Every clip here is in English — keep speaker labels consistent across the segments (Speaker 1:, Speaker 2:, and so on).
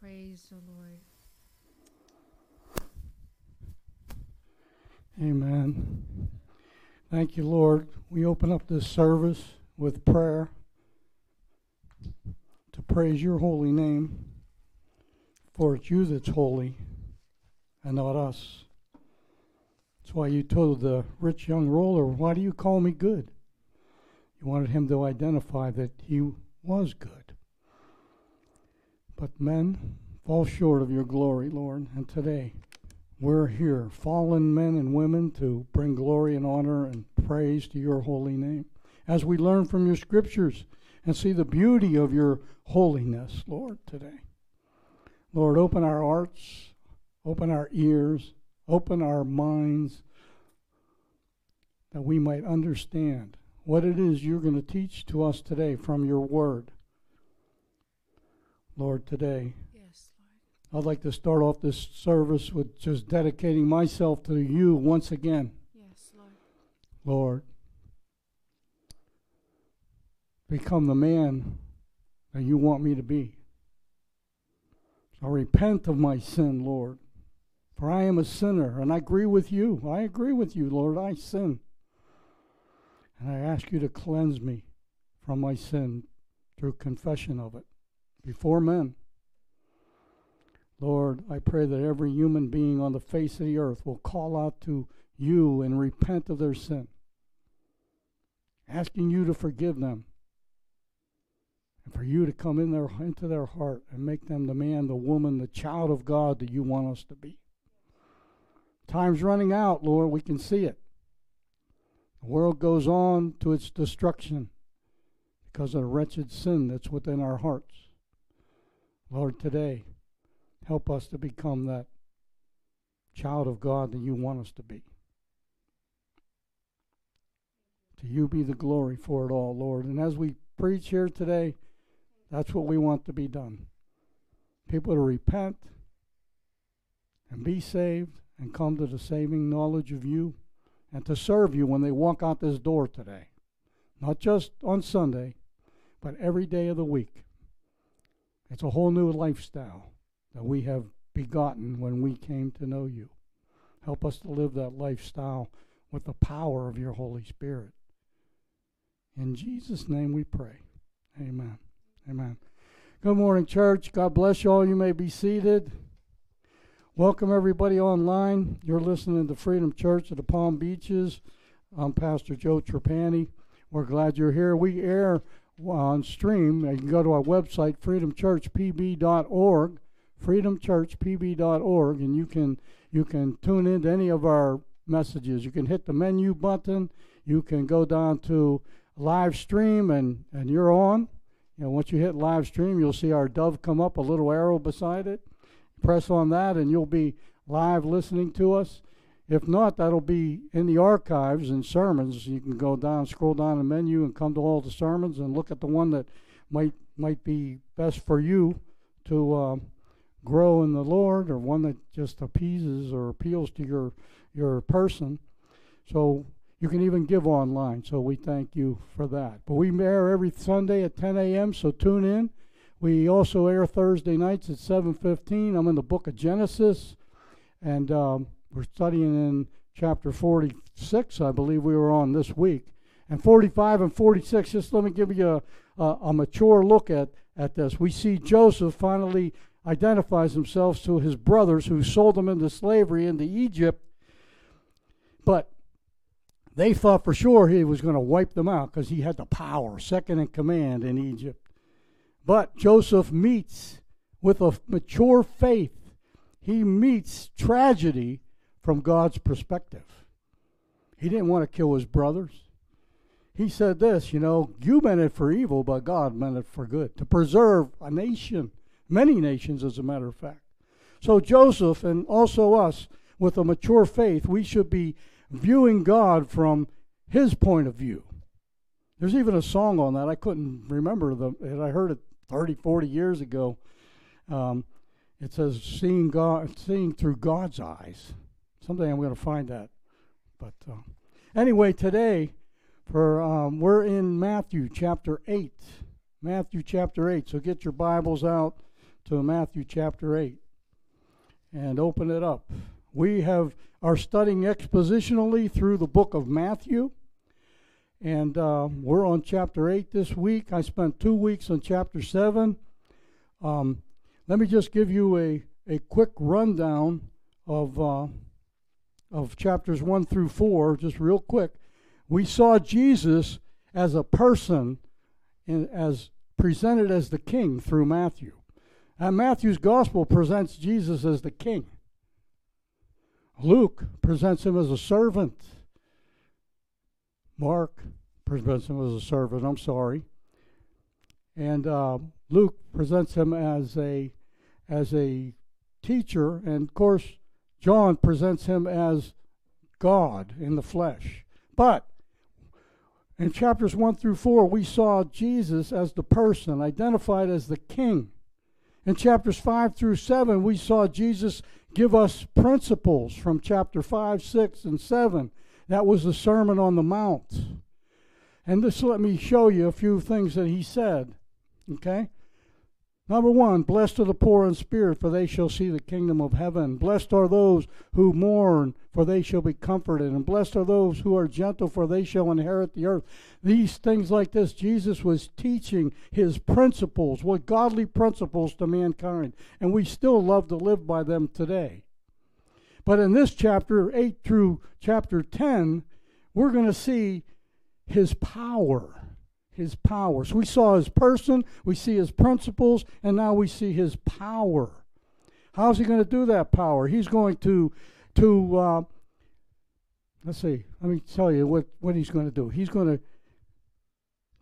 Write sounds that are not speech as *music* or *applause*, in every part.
Speaker 1: Praise the Lord.
Speaker 2: Amen. Thank you, Lord. We open up this service with prayer to praise your holy name, for it's you that's holy and not us. That's why you told the rich young ruler, Why do you call me good? You wanted him to identify that he was good. But men fall short of your glory, Lord, and today we're here, fallen men and women, to bring glory and honor and praise to your holy name. As we learn from your scriptures and see the beauty of your holiness, Lord, today. Lord, open our hearts, open our ears, open our minds, that we might understand what it is you're going to teach to us today from your word. Lord, today Yes, Lord. I'd like to start off this service with just dedicating myself to you once again.
Speaker 1: Yes, Lord.
Speaker 2: Lord, become the man that you want me to be. I repent of my sin, Lord, for I am a sinner, and I agree with you. I agree with you, Lord. I sin. And I ask you to cleanse me from my sin through confession of it before men. Lord, I pray that every human being on the face of the earth will call out to you and repent of their sin, asking you to forgive them and for you to come in their, into their heart and make them the man, the woman, the child of God that you want us to be. Time's running out, Lord. We can see it. The world goes on to its destruction because of the wretched sin that's within our hearts. Lord, today, Help us to become that child of God that you want us to be. To you be the glory for it all, Lord. And as we preach here today, that's what we want to be done. People to repent and be saved and come to the saving knowledge of you and to serve you when they walk out this door today. Not just on Sunday, but every day of the week. It's a whole new lifestyle that we have begotten when we came to know you. Help us to live that lifestyle with the power of your Holy Spirit. In Jesus' name we pray. Amen. Amen. Good morning, church. God bless you all. You may be seated. Welcome, everybody online. You're listening to Freedom Church of the Palm Beaches. I'm Pastor Joe Trapani. We're glad you're here. We air on stream. You can go to our website, freedomchurchpb.org freedomchurchpb.org, and you can you can tune into any of our messages. You can hit the menu button. You can go down to live stream, and and you're on. Know, once you hit live stream, you'll see our dove come up, a little arrow beside it. Press on that, and you'll be live listening to us. If not, that'll be in the archives and sermons. You can go down, scroll down the menu, and come to all the sermons and look at the one that might might be best for you to. Uh, grow in the Lord or one that just appeases or appeals to your your person. So you can even give online. So we thank you for that. But we air every Sunday at 10 a.m. So tune in. We also air Thursday nights at 7:15. I'm in the Book of Genesis, and um, we're studying in chapter 46. I believe we were on this week, and 45 and 46. Just let me give you a, a, a mature look at at this. We see Joseph finally identifies himself to his brothers who sold him into slavery into Egypt. But they thought for sure he was going to wipe them out because he had the power, second in command in Egypt. But Joseph meets with a mature faith, he meets tragedy from God's perspective. He didn't want to kill his brothers. He said this, you know, you meant it for evil, but God meant it for good, to preserve a nation many nations, as a matter of fact. So, Joseph and also us, with a mature faith, we should be viewing God from his point of view. There's even a song on that. I couldn't remember the. I heard it 30, 40 years ago. Um, it says, "Seeing God, seeing through God's eyes." Someday I'm going to find that. But uh, anyway, today, for um, we're in Matthew chapter eight. Matthew chapter eight. So get your Bibles out to Matthew chapter 8 and open it up. We have are studying expositionally through the book of Matthew, and uh, we're on chapter 8 this week. I spent two weeks on chapter 7. Um, let me just give you a, a quick rundown of, uh, of chapters 1 through 4, just real quick. We saw Jesus as a person, in, as presented as the king through Matthew. And Matthew's gospel presents Jesus as the king. Luke presents him as a servant. Mark presents him as a servant, I'm sorry. And uh, Luke presents him as a as a teacher, and of course, John presents him as God in the flesh. But in chapters 1 through 4, we saw Jesus as the person, identified as the king. In chapters 5 through 7, we saw Jesus give us principles from chapter 5, 6, and 7. That was the Sermon on the Mount. And just let me show you a few things that he said. Okay? Number one, blessed are the poor in spirit, for they shall see the kingdom of heaven. Blessed are those who mourn, for they shall be comforted. And blessed are those who are gentle, for they shall inherit the earth. These things like this, Jesus was teaching his principles, what godly principles to mankind. And we still love to live by them today. But in this chapter, 8 through chapter 10, we're going to see his power his power. So we saw his person, we see his principles, and now we see his power. How's he going to do that power? He's going to, to uh, let's see, let me tell you what, what he's going to do. He's going to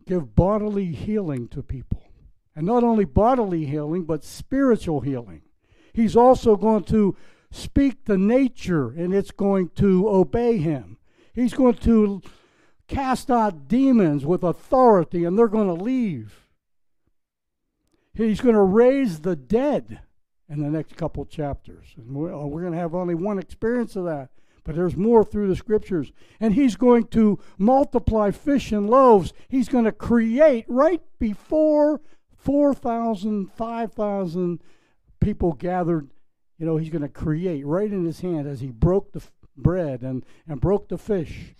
Speaker 2: give bodily healing to people. And not only bodily healing, but spiritual healing. He's also going to speak the nature, and it's going to obey him. He's going to cast out demons with authority and they're going to leave. He's going to raise the dead in the next couple chapters. And we're, uh, we're going to have only one experience of that, but there's more through the scriptures. And he's going to multiply fish and loaves. He's going to create right before 4,000, 5,000 people gathered. You know, he's going to create right in his hand as he broke the bread and, and broke the fish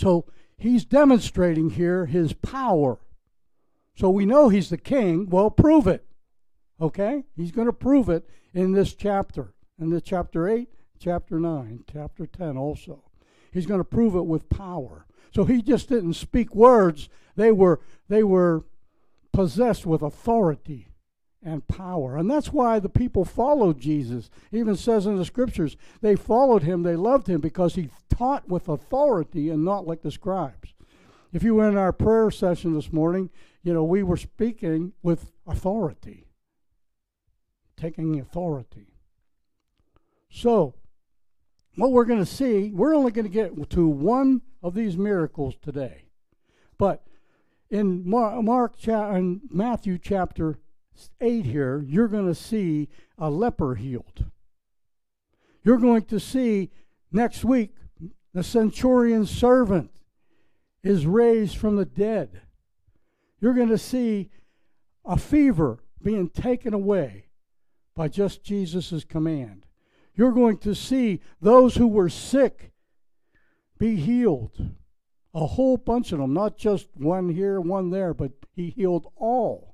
Speaker 2: so he's demonstrating here his power. So we know he's the king. Well, prove it. Okay? He's going to prove it in this chapter. In the chapter 8, chapter 9, chapter 10 also. He's going to prove it with power. So he just didn't speak words. They were they were possessed with authority and power. And that's why the people followed Jesus. Even says in the scriptures, they followed him, they loved him because he taught with authority and not like the scribes. If you were in our prayer session this morning, you know, we were speaking with authority, taking authority. So, what we're going to see, we're only going to get to one of these miracles today. But in Mark, Mark in Matthew chapter 8 here, you're going to see a leper healed. You're going to see next week the centurion's servant is raised from the dead. You're going to see a fever being taken away by just Jesus' command. You're going to see those who were sick be healed. A whole bunch of them, not just one here, one there, but he healed all.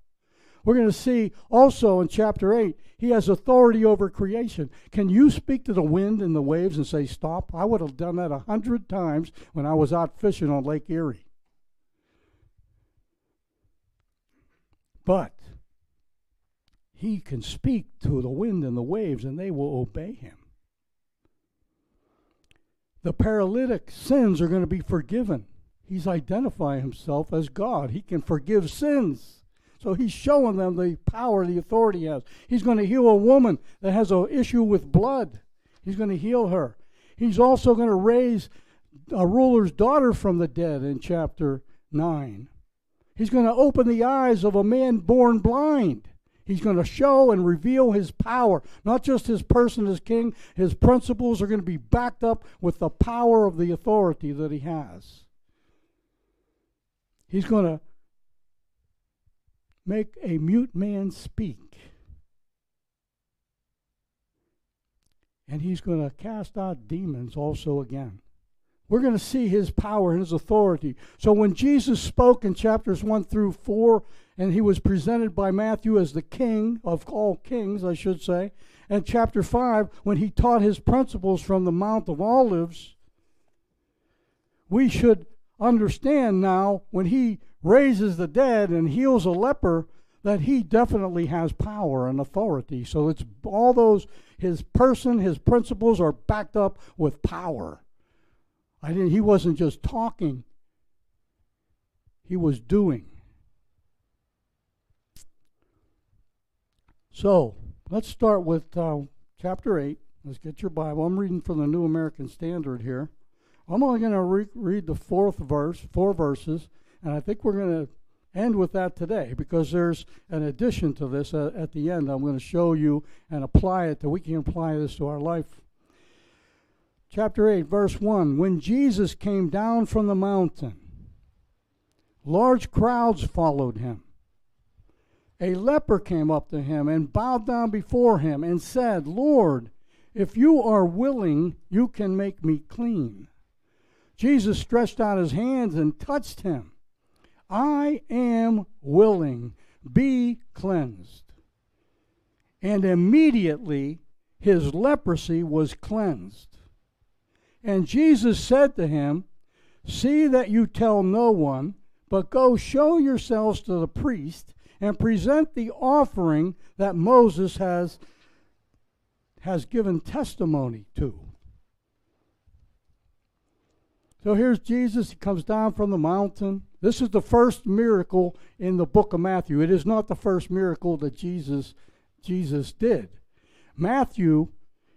Speaker 2: We're going to see also in chapter 8, he has authority over creation. Can you speak to the wind and the waves and say, Stop? I would have done that a hundred times when I was out fishing on Lake Erie. But he can speak to the wind and the waves, and they will obey him. The paralytic sins are going to be forgiven. He's identifying himself as God. He can forgive sins. So he's showing them the power, the authority he has. He's going to heal a woman that has an issue with blood. He's going to heal her. He's also going to raise a ruler's daughter from the dead in chapter 9. He's going to open the eyes of a man born blind. He's going to show and reveal his power, not just his person as king. His principles are going to be backed up with the power of the authority that he has. He's going to make a mute man speak. And he's going to cast out demons also again. We're going to see his power and his authority. So when Jesus spoke in chapters 1 through 4, and he was presented by Matthew as the king of all kings, I should say, and chapter 5, when he taught his principles from the Mount of Olives, we should understand now when he raises the dead and heals a leper that he definitely has power and authority. So it's all those, his person, his principles are backed up with power. I didn't, he wasn't just talking, he was doing. So let's start with uh, chapter 8. Let's get your Bible. I'm reading from the New American Standard here. I'm only going to re- read the fourth verse, four verses, and I think we're going to end with that today because there's an addition to this uh, at the end. I'm going to show you and apply it that we can apply this to our life. Chapter 8, verse 1 When Jesus came down from the mountain, large crowds followed him. A leper came up to him and bowed down before him and said, Lord, if you are willing, you can make me clean. Jesus stretched out his hands and touched him. I am willing, be cleansed. And immediately his leprosy was cleansed. And Jesus said to him, See that you tell no one, but go show yourselves to the priest and present the offering that Moses has, has given testimony to. So here's Jesus. He comes down from the mountain. This is the first miracle in the book of Matthew. It is not the first miracle that Jesus Jesus did. Matthew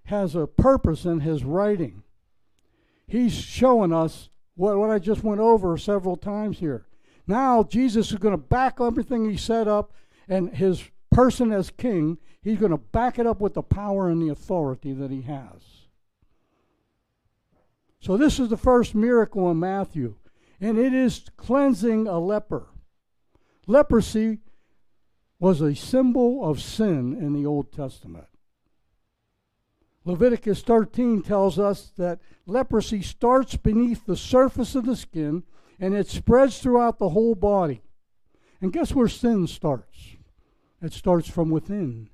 Speaker 2: has a purpose in his writing. He's showing us what, what I just went over several times here. Now Jesus is going to back everything he set up and his person as king, he's going to back it up with the power and the authority that he has. So, this is the first miracle in Matthew, and it is cleansing a leper. Leprosy was a symbol of sin in the Old Testament. Leviticus 13 tells us that leprosy starts beneath the surface of the skin and it spreads throughout the whole body. And guess where sin starts? It starts from within.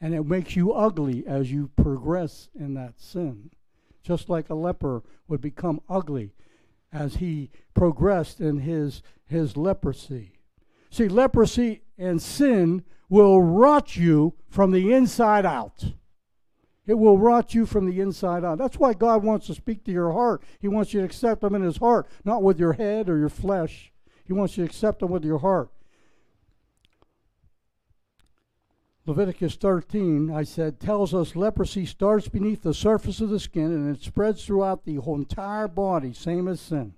Speaker 2: And it makes you ugly as you progress in that sin just like a leper would become ugly as he progressed in his, his leprosy. See, leprosy and sin will rot you from the inside out. It will rot you from the inside out. That's why God wants to speak to your heart. He wants you to accept Him in His heart, not with your head or your flesh. He wants you to accept Him with your heart. Leviticus 13, I said, tells us leprosy starts beneath the surface of the skin and it spreads throughout the whole entire body, same as sin.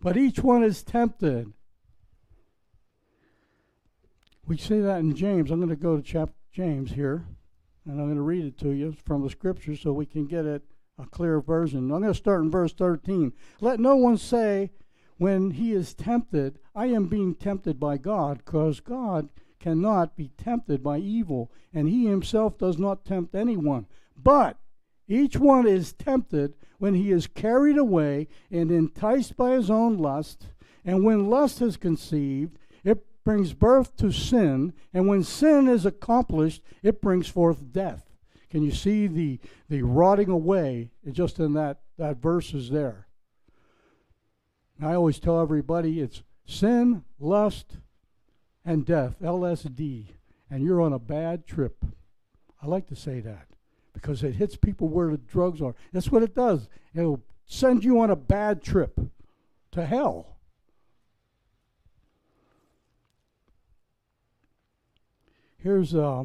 Speaker 2: But each one is tempted. We see that in James. I'm going to go to chapter James here, and I'm going to read it to you from the scripture so we can get it a clear version. I'm going to start in verse 13. Let no one say when he is tempted, I am being tempted by God, because God cannot be tempted by evil, and he himself does not tempt anyone. But each one is tempted when he is carried away and enticed by his own lust. And when lust is conceived, it brings birth to sin. And when sin is accomplished, it brings forth death. Can you see the, the rotting away just in that, that verse is there? I always tell everybody it's sin, lust, and death, LSD, and you're on a bad trip. I like to say that because it hits people where the drugs are. That's what it does. It'll send you on a bad trip to hell. Here's uh,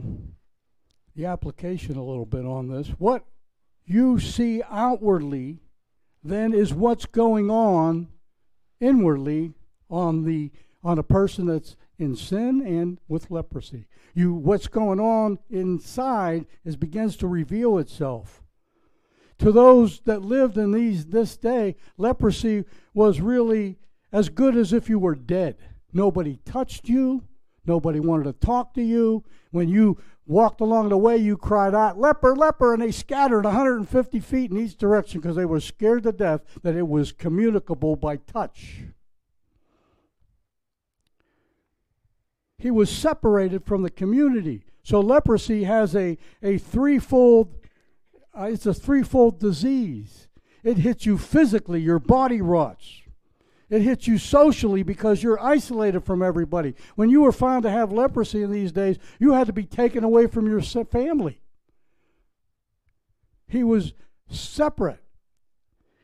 Speaker 2: the application a little bit on this. What you see outwardly then is what's going on inwardly on the on a person that's in sin and with leprosy. You what's going on inside is begins to reveal itself. To those that lived in these this day, leprosy was really as good as if you were dead. Nobody touched you. Nobody wanted to talk to you. When you walked along the way, you cried out, leper, leper, and they scattered 150 feet in each direction because they were scared to death that it was communicable by touch. He was separated from the community. So leprosy has a, a threefold, uh, it's a threefold disease. It hits you physically, your body rots. It hits you socially because you're isolated from everybody. When you were found to have leprosy in these days, you had to be taken away from your family. He was separate.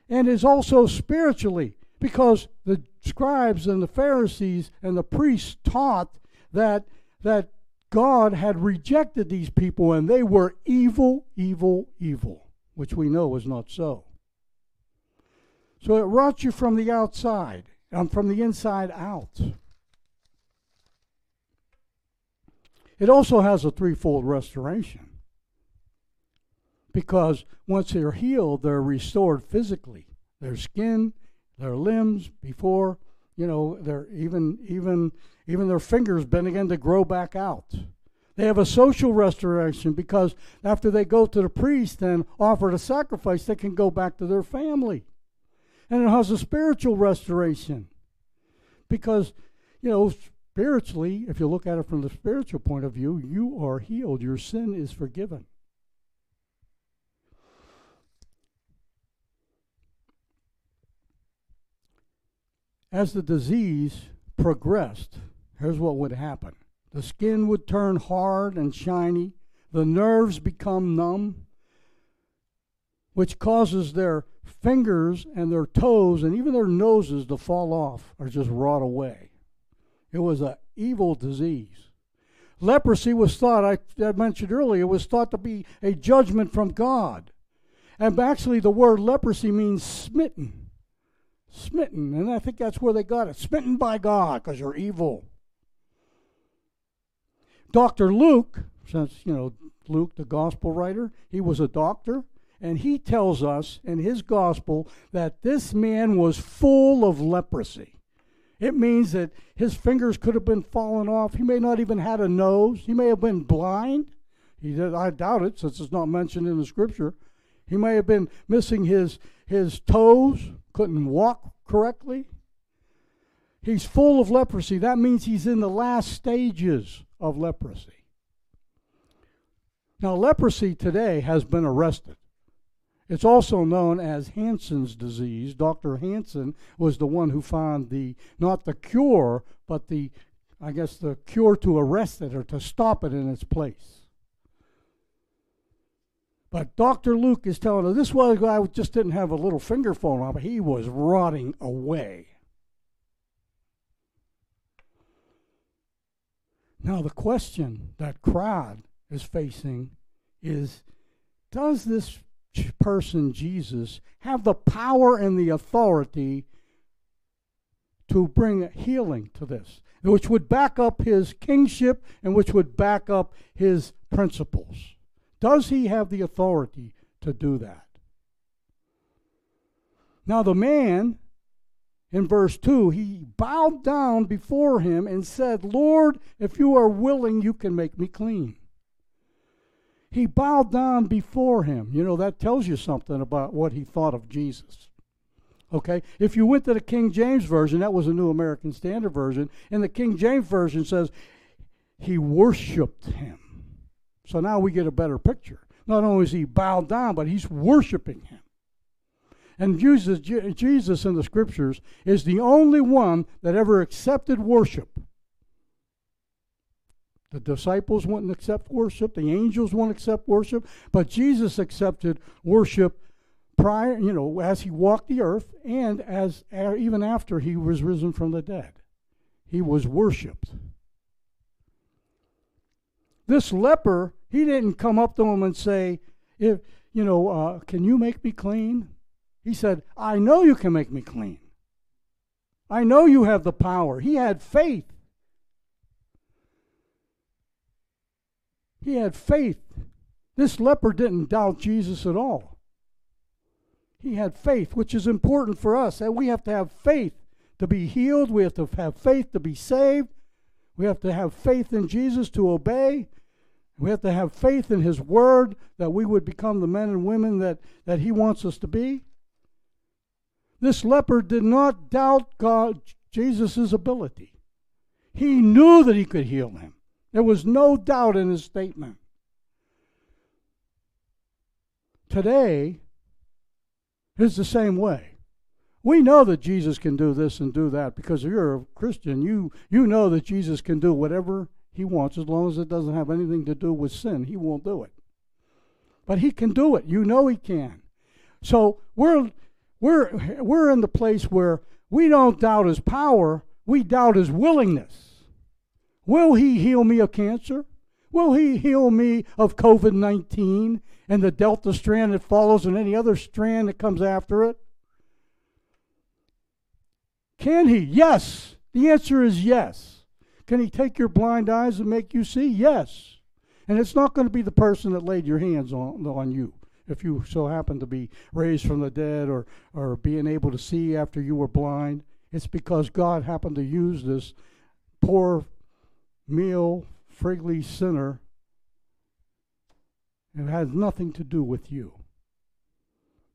Speaker 2: And is also spiritually because the scribes and the Pharisees and the priests taught that that God had rejected these people and they were evil, evil, evil, which we know is not so. So it rots you from the outside and from the inside out. It also has a threefold restoration. Because once they're healed, they're restored physically. Their skin, their limbs, before, you know, their even even even their fingers begin to grow back out. They have a social restoration because after they go to the priest and offer the sacrifice, they can go back to their family and it has a spiritual restoration. Because, you know, spiritually, if you look at it from the spiritual point of view, you are healed. Your sin is forgiven. As the disease progressed, here's what would happen the skin would turn hard and shiny, the nerves become numb, which causes their fingers and their toes and even their noses to fall off or just rot away. It was an evil disease. Leprosy was thought, I, I mentioned earlier, it was thought to be a judgment from God. And actually, the word leprosy means smitten. Smitten. And I think that's where they got it. Smitten by God because you're evil. Dr. Luke, since, you know, Luke, the gospel writer, he was a doctor. And he tells us in his gospel that this man was full of leprosy. It means that his fingers could have been fallen off. He may not even had a nose. He may have been blind. He did, I doubt it, since it's not mentioned in the scripture. He may have been missing his, his toes, couldn't walk correctly. He's full of leprosy. That means he's in the last stages of leprosy. Now, leprosy today has been arrested. It's also known as Hansen's disease. Dr. Hansen was the one who found the, not the cure, but the, I guess, the cure to arrest it or to stop it in its place. But Dr. Luke is telling us this was a guy who just didn't have a little finger phone on, but he was rotting away. Now, the question that crowd is facing is does this person, Jesus, have the power and the authority to bring healing to this, which would back up his kingship and which would back up his principles. Does he have the authority to do that? Now, the man in verse 2, he bowed down before him and said, Lord, if you are willing, you can make me clean. He bowed down before him. You know, that tells you something about what he thought of Jesus. Okay? If you went to the King James Version, that was a New American Standard Version, and the King James Version says, he worshiped him. So now we get a better picture. Not only is he bowed down, but he's worshiping him. And Jesus, Jesus in the scriptures is the only one that ever accepted worship. The disciples wouldn't accept worship, the angels wouldn't accept worship, but Jesus accepted worship prior, you know, as he walked the earth and as even after he was risen from the dead. He was worshiped. This leper, he didn't come up to him and say, if you know, uh, can you make me clean? He said, I know you can make me clean. I know you have the power. He had faith. He had faith. This leper didn't doubt Jesus at all. He had faith, which is important for us. And we have to have faith to be healed. We have to have faith to be saved. We have to have faith in Jesus to obey. We have to have faith in His Word that we would become the men and women that, that He wants us to be. This leper did not doubt God, Jesus' ability. He knew that he could heal him. There was no doubt in his statement. Today is the same way. We know that Jesus can do this and do that because if you're a Christian, you, you know that Jesus can do whatever he wants as long as it doesn't have anything to do with sin. He won't do it. But he can do it. You know he can. So we're we're we're in the place where we don't doubt his power, we doubt his willingness. Will he heal me of cancer? Will he heal me of COVID 19 and the Delta strand that follows and any other strand that comes after it? Can he? Yes. The answer is yes. Can he take your blind eyes and make you see? Yes. And it's not going to be the person that laid your hands on, on you if you so happen to be raised from the dead or, or being able to see after you were blind. It's because God happened to use this poor, meal, friggly sinner. It has nothing to do with you.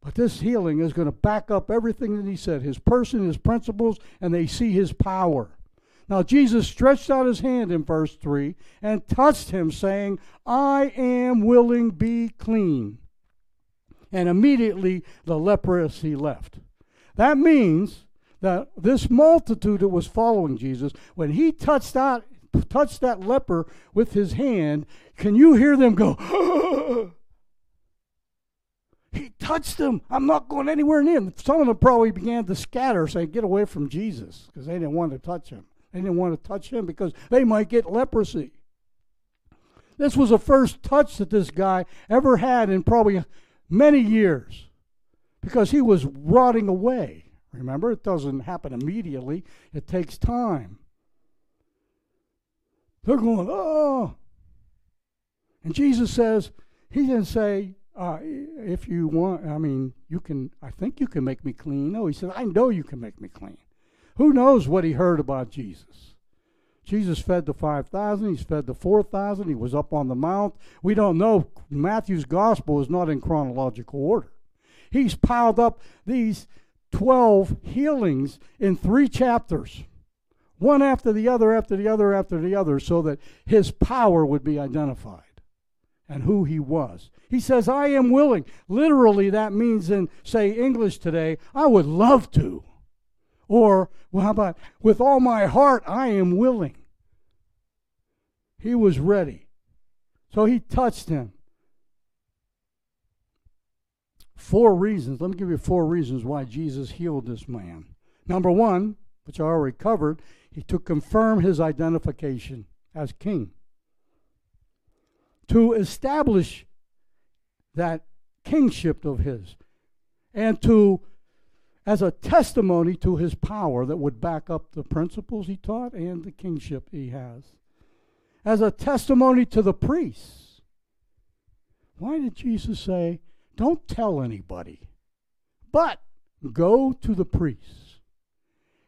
Speaker 2: But this healing is going to back up everything that he said his person, his principles, and they see his power. Now, Jesus stretched out his hand in verse 3 and touched him, saying, I am willing, be clean and immediately the leprosy left. That means that this multitude that was following Jesus, when he touched that, touched that leper with his hand, can you hear them go, *gasps* He touched them. I'm not going anywhere near him. Some of them probably began to scatter, saying, Get away from Jesus, because they didn't want to touch him. They didn't want to touch him because they might get leprosy. This was the first touch that this guy ever had in probably many years because he was rotting away. Remember, it doesn't happen immediately, it takes time. They're going, oh. And Jesus says, He didn't say, uh, if you want, I mean, you can, I think you can make me clean. No, He said, I know you can make me clean. Who knows what he heard about Jesus? Jesus fed the 5,000, he's fed the 4,000, he was up on the mount. We don't know. Matthew's gospel is not in chronological order. He's piled up these 12 healings in three chapters, one after the other, after the other, after the other, so that his power would be identified and who he was. He says, I am willing. Literally, that means in, say, English today, I would love to. Or, well, how about, with all my heart, I am willing. He was ready. So he touched him. Four reasons. Let me give you four reasons why Jesus healed this man. Number one, which I already covered, he to confirm his identification as king. To establish that kingship of his. And to as a testimony to his power that would back up the principles he taught and the kingship he has, as a testimony to the priests. Why did Jesus say, Don't tell anybody, but go to the priests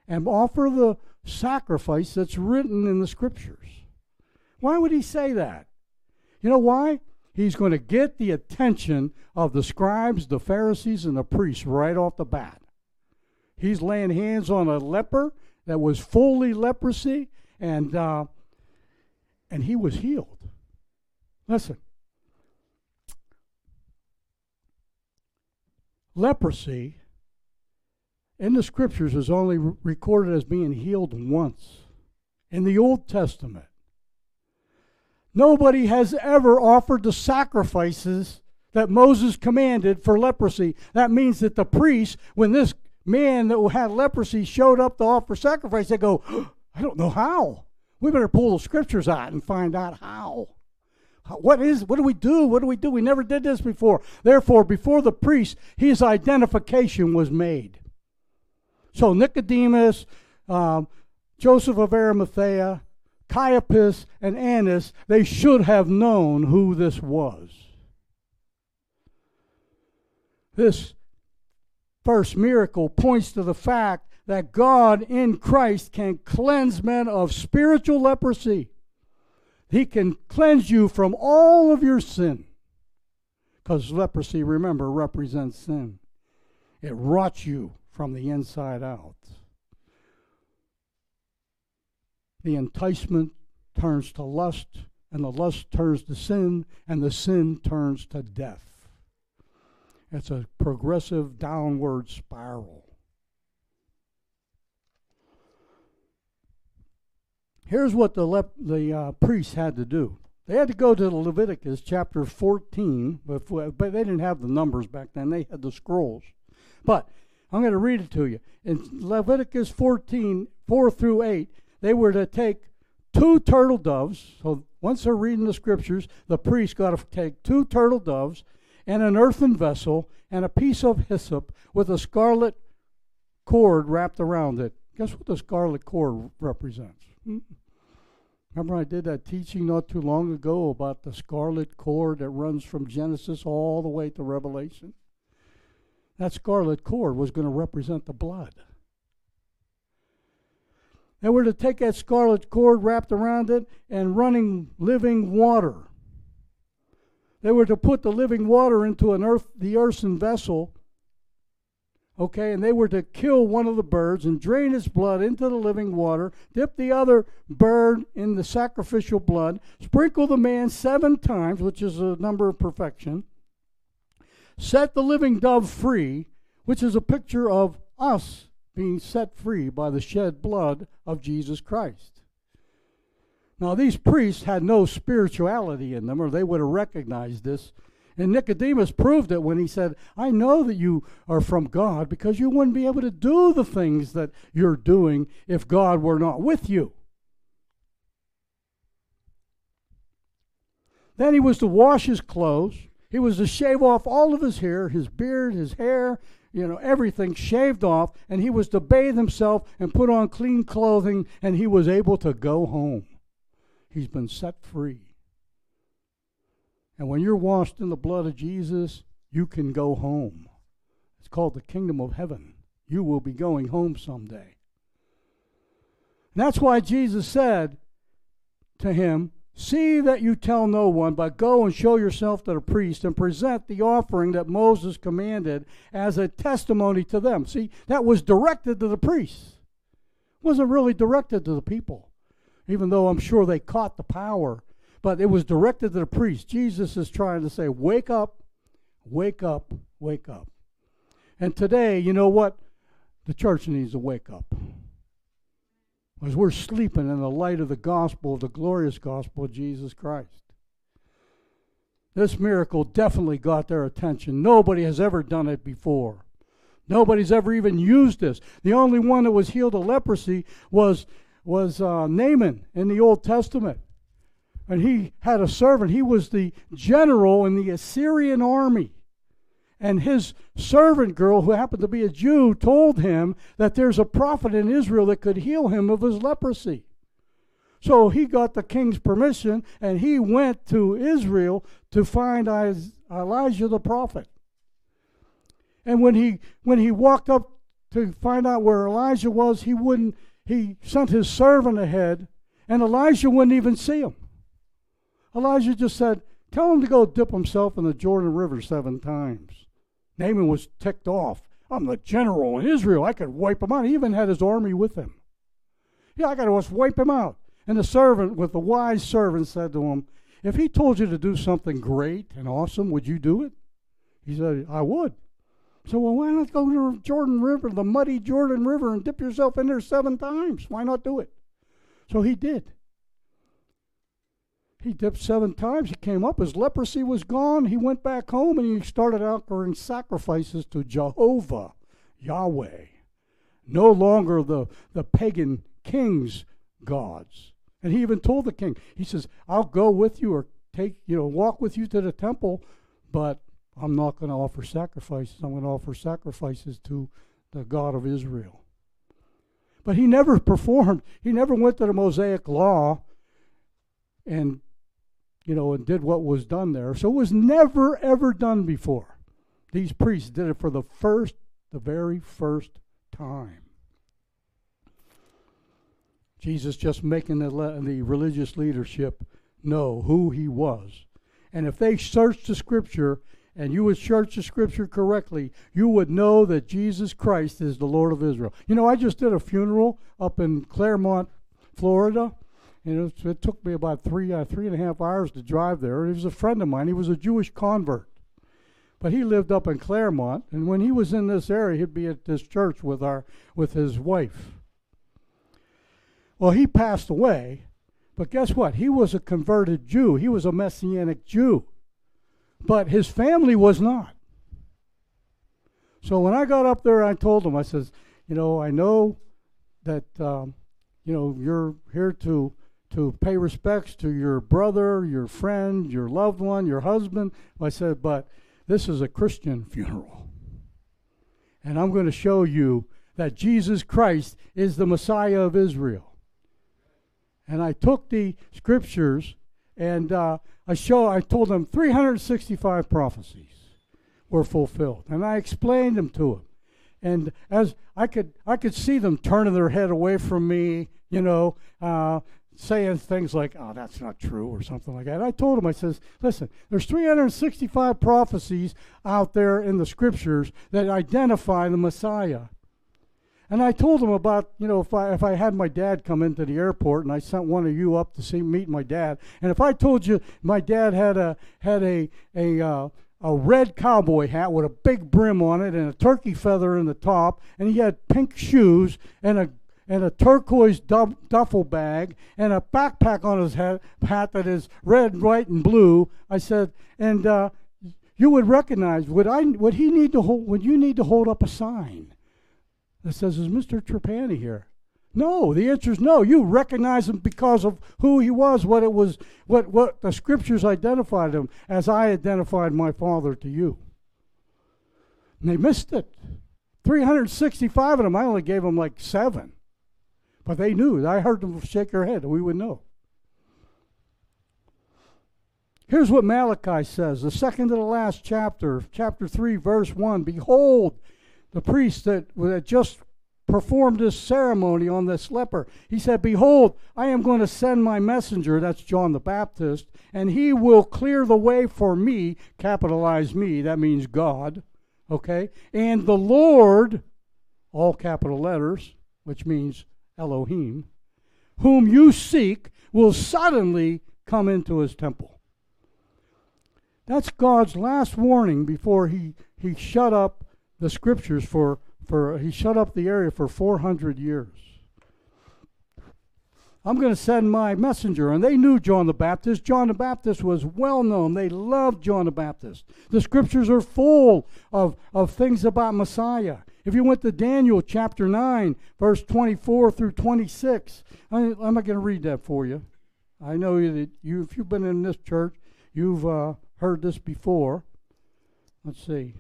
Speaker 2: and offer the sacrifice that's written in the scriptures? Why would he say that? You know why? He's going to get the attention of the scribes, the Pharisees, and the priests right off the bat. He's laying hands on a leper that was fully leprosy, and uh, and he was healed. Listen, leprosy in the scriptures is only recorded as being healed once in the Old Testament. Nobody has ever offered the sacrifices that Moses commanded for leprosy. That means that the priest, when this man that had leprosy showed up to offer sacrifice, they go, I don't know how. We better pull the scriptures out and find out how. What is what do we do? What do we do? We never did this before. Therefore, before the priest, his identification was made. So Nicodemus, um, Joseph of Arimathea, Caiaphas, and Annas, they should have known who this was. This first miracle points to the fact that God in Christ can cleanse men of spiritual leprosy. He can cleanse you from all of your sin. Because leprosy, remember, represents sin. It rots you from the inside out. The enticement turns to lust, and the lust turns to sin, and the sin turns to death. It's a progressive downward spiral. Here's what the, lep- the uh, priests had to do. They had to go to Leviticus chapter 14, before, but they didn't have the numbers back then. They had the scrolls. But I'm going to read it to you. In Leviticus 14, 4 through 8, they were to take two turtle doves. So once they're reading the scriptures, the priest got to take two turtle doves and an earthen vessel and a piece of hyssop with a scarlet cord wrapped around it. Guess what the scarlet cord represents? Hmm? Remember, I did that teaching not too long ago about the scarlet cord that runs from Genesis all the way to Revelation? That scarlet cord was going to represent the blood. They were to take that scarlet cord wrapped around it and running living water. They were to put the living water into an earth, the earthen vessel Okay, and they were to kill one of the birds and drain its blood into the living water, dip the other bird in the sacrificial blood, sprinkle the man seven times, which is a number of perfection, set the living dove free, which is a picture of us being set free by the shed blood of Jesus Christ. Now, these priests had no spirituality in them, or they would have recognized this and Nicodemus proved it when he said, I know that you are from God because you wouldn't be able to do the things that you're doing if God were not with you. Then he was to wash his clothes. He was to shave off all of his hair, his beard, his hair, you know, everything shaved off, and he was to bathe himself and put on clean clothing, and he was able to go home. He's been set free. And when you're washed in the blood of Jesus, you can go home. It's called the kingdom of heaven. You will be going home someday. And that's why Jesus said to him, See that you tell no one, but go and show yourself to the priest and present the offering that Moses commanded as a testimony to them. See, that was directed to the priests. It wasn't really directed to the people, even though I'm sure they caught the power but it was directed to the priest. Jesus is trying to say, Wake up, wake up, wake up. And today, you know what? The church needs to wake up. Because we're sleeping in the light of the gospel, the glorious gospel of Jesus Christ. This miracle definitely got their attention. Nobody has ever done it before. Nobody's ever even used this. The only one that was healed of leprosy was, was uh, Naaman in the Old Testament and he had a servant. He was the general in the Assyrian army. And his servant girl, who happened to be a Jew, told him that there's a prophet in Israel that could heal him of his leprosy. So he got the king's permission and he went to Israel to find Elijah the prophet. And when he when he walked up to find out where Elijah was, he wouldn't he sent his servant ahead and Elijah wouldn't even see him. Elijah just said, Tell him to go dip himself in the Jordan River seven times. Naaman was ticked off. I'm the general in Israel. I could wipe him out. He even had his army with him. Yeah, I got to just wipe him out. And the servant, with the wise servant, said to him, If he told you to do something great and awesome, would you do it? He said, I would. So, well, why not go to the Jordan River, the muddy Jordan River, and dip yourself in there seven times? Why not do it? So he did. He dipped seven times. He came up. His leprosy was gone. He went back home and he started offering sacrifices to Jehovah, Yahweh. No longer the, the pagan king's gods. And he even told the king, he says, I'll go with you or take, you know, walk with you to the temple, but I'm not going to offer sacrifices. I'm going to offer sacrifices to the God of Israel. But he never performed, he never went to the Mosaic law and you know, and did what was done there. So it was never, ever done before. These priests did it for the first, the very first time. Jesus just making the, le- the religious leadership know who he was. And if they searched the scripture and you would search the scripture correctly, you would know that Jesus Christ is the Lord of Israel. You know, I just did a funeral up in Clermont, Florida. And it, it took me about three, uh, three and a half hours to drive there. He was a friend of mine. He was a Jewish convert. But he lived up in Clermont. and when he was in this area, he'd be at this church with our with his wife. Well, he passed away, but guess what? He was a converted Jew. He was a messianic Jew. But his family was not. So when I got up there, I told him, I says, you know, I know that um, you know you're here to to pay respects to your brother, your friend, your loved one, your husband. I said, but this is a Christian funeral. And I'm going to show you that Jesus Christ is the Messiah of Israel. And I took the scriptures and uh, I show I told them 365 prophecies were fulfilled, and I explained them to them. And as I could, I could see them turning their head away from me, you know, uh, saying things like, "Oh, that's not true" or something like that. I told him, I says, "Listen, there's 365 prophecies out there in the scriptures that identify the Messiah." And I told him about, you know, if I if I had my dad come into the airport and I sent one of you up to see meet my dad, and if I told you my dad had a had a a uh, a red cowboy hat with a big brim on it and a turkey feather in the top, and he had pink shoes and a and a turquoise duffel bag and a backpack on his hat, hat that is red, white, and blue. I said, and uh, you would recognize. Would I? Would he need to hold? Would you need to hold up a sign that says, "Is Mister Trapani here?" No. The answer is no. You recognize him because of who he was, what it was, what what the scriptures identified him as. I identified my father to you. And they missed it. 365 of them, I only gave them like seven. But they knew. I heard them shake their head. We would know. Here's what Malachi says, the second to the last chapter, chapter 3, verse 1. Behold, the priest that, that just performed this ceremony on this leper. He said, Behold, I am going to send my messenger, that's John the Baptist, and he will clear the way for me, capitalize me, that means God, okay? And the Lord, all capital letters, which means Elohim, whom you seek, will suddenly come into his temple. That's God's last warning before he, he shut up the scriptures for, for he shut up the area for 400 years. I'm going to send my messenger. And they knew John the Baptist. John the Baptist was well known. They loved John the Baptist. The scriptures are full of, of things about Messiah. If you went to Daniel chapter 9, verse 24 through 26, I, am not going to read that for you. I know that you, if you've been in this church, you've uh, heard this before. Let's see.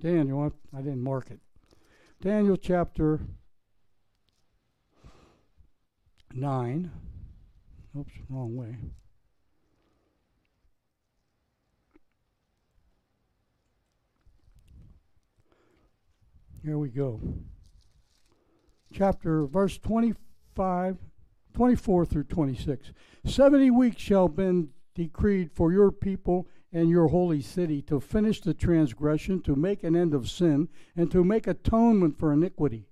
Speaker 2: Daniel, I, didn't mark it. Daniel chapter 9. Oops, wrong way. Here we go. Chapter, verse 25, 24 through 26. 70 weeks shall been decreed for your people and your holy city to finish the transgression, to make an end of sin, and to make atonement for iniquity.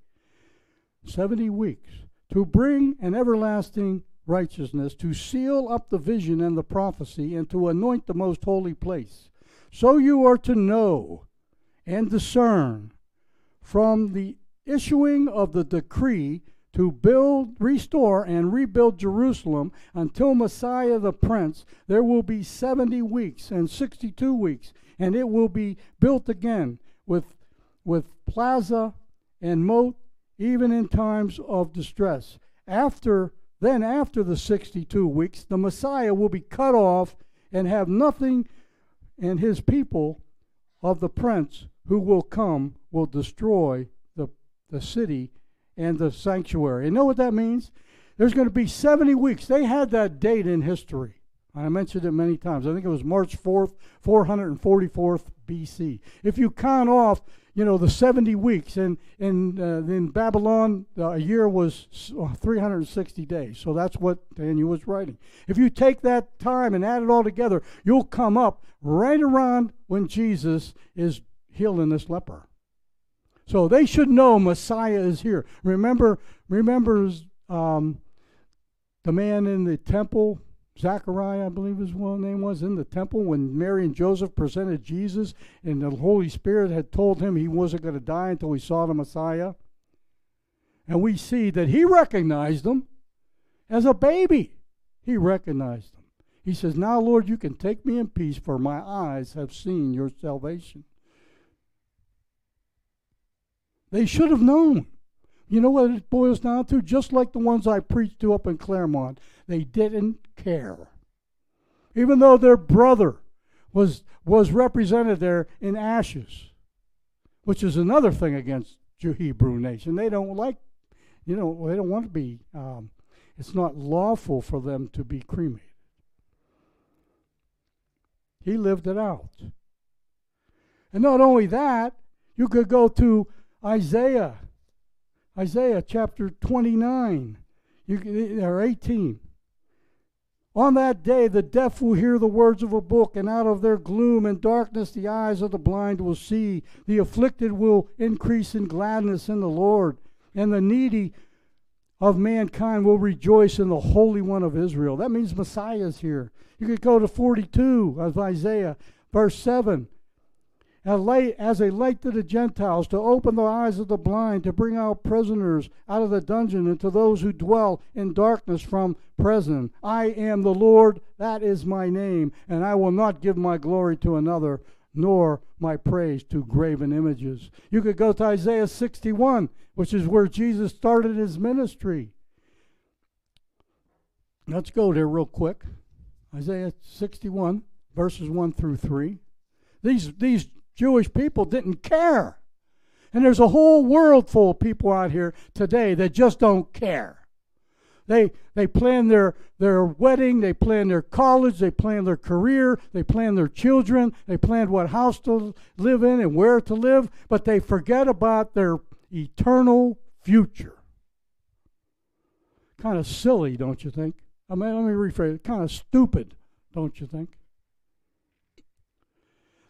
Speaker 2: 70 weeks. To bring an everlasting righteousness, to seal up the vision and the prophecy, and to anoint the most holy place. So you are to know and discern from the issuing of the decree to build, restore, and rebuild Jerusalem until Messiah the Prince, there will be 70 weeks and 62 weeks, and it will be built again with, with plaza and moat, even in times of distress. After then, after the 62 weeks, the Messiah will be cut off and have nothing, and his people of the prince who will come will destroy the, the city and the sanctuary. And know what that means? There's going to be 70 weeks. They had that date in history. I mentioned it many times. I think it was March 4th, 444th BC. If you count off, you know, the 70 weeks. And, and uh, in Babylon, uh, a year was 360 days. So that's what Daniel was writing. If you take that time and add it all together, you'll come up right around when Jesus is healing this leper. So they should know Messiah is here. Remember, remember um, the man in the temple Zachariah, I believe his name was, in the temple when Mary and Joseph presented Jesus, and the Holy Spirit had told him he wasn't going to die until he saw the Messiah. And we see that he recognized him as a baby. He recognized him. He says, Now, Lord, you can take me in peace, for my eyes have seen your salvation. They should have known. You know what it boils down to? Just like the ones I preached to up in Clermont, they didn't care. Even though their brother was, was represented there in ashes, which is another thing against the Hebrew nation. They don't like, you know, they don't want to be, um, it's not lawful for them to be cremated. He lived it out. And not only that, you could go to Isaiah, Isaiah chapter 29, you, or 18. On that day, the deaf will hear the words of a book, and out of their gloom and darkness, the eyes of the blind will see. The afflicted will increase in gladness in the Lord, and the needy of mankind will rejoice in the Holy One of Israel. That means Messiah is here. You could go to 42 of Isaiah, verse 7 a light, as a light to the Gentiles, to open the eyes of the blind, to bring out prisoners out of the dungeon, and to those who dwell in darkness from prison. I am the Lord, that is my name, and I will not give my glory to another, nor my praise to graven images. You could go to Isaiah 61, which is where Jesus started his ministry. Let's go there real quick. Isaiah 61, verses 1 through 3. These, these Jewish people didn't care. And there's a whole world full of people out here today that just don't care. They, they plan their, their wedding, they plan their college, they plan their career, they plan their children, they plan what house to live in and where to live, but they forget about their eternal future. Kind of silly, don't you think? I mean, let me rephrase it. Kind of stupid, don't you think?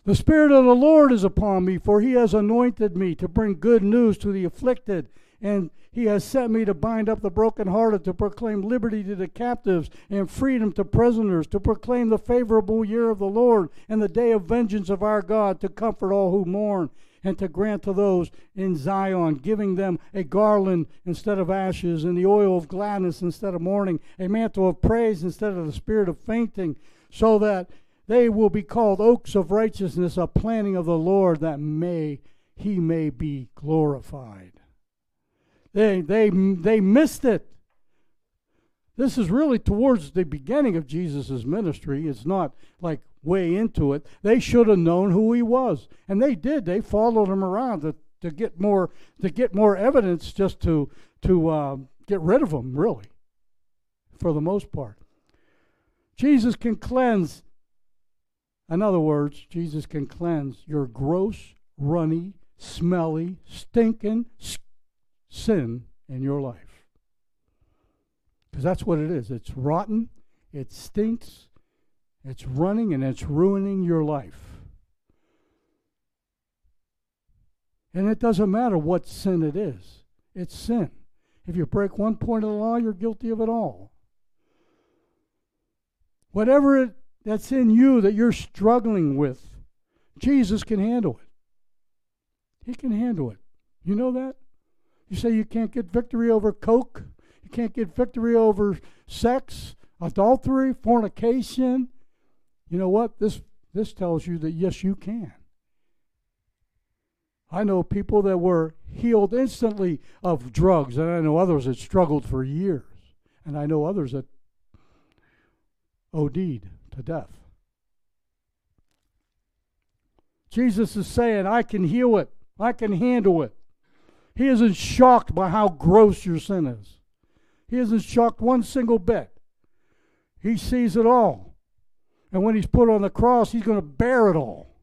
Speaker 2: The Spirit of the Lord is upon me, for he has anointed me to bring good news to the afflicted, and he has sent me to bind up the brokenhearted, to proclaim liberty to the captives, and freedom to prisoners, to proclaim the favorable year of the Lord, and the day of vengeance of our God, to comfort all who mourn, and to grant to those in Zion, giving them a garland instead of ashes, and the oil of gladness instead of mourning, a mantle of praise instead of the spirit of fainting, so that they will be called oaks of righteousness, a planting of the Lord that may he may be glorified. They they they missed it. This is really towards the beginning of Jesus' ministry. It's not like way into it. They should have known who he was. And they did. They followed him around to, to get more to get more evidence just to to uh, get rid of him, really, for the most part. Jesus can cleanse in other words, Jesus can cleanse your gross, runny, smelly, stinking sin in your life. Because that's what it is. It's rotten, it stinks, it's running, and it's ruining your life. And it doesn't matter what sin it is, it's sin. If you break one point of the law, you're guilty of it all. Whatever it that's in you that you're struggling with, Jesus can handle it. He can handle it. You know that? You say you can't get victory over Coke, you can't get victory over sex, adultery, fornication. You know what? This this tells you that yes, you can. I know people that were healed instantly of drugs, and I know others that struggled for years, and I know others that OD'd to death. Jesus is saying, I can heal it, I can handle it. He isn't shocked by how gross your sin is. He isn't shocked one single bit. He sees it all. And when he's put on the cross, he's going to bear it all.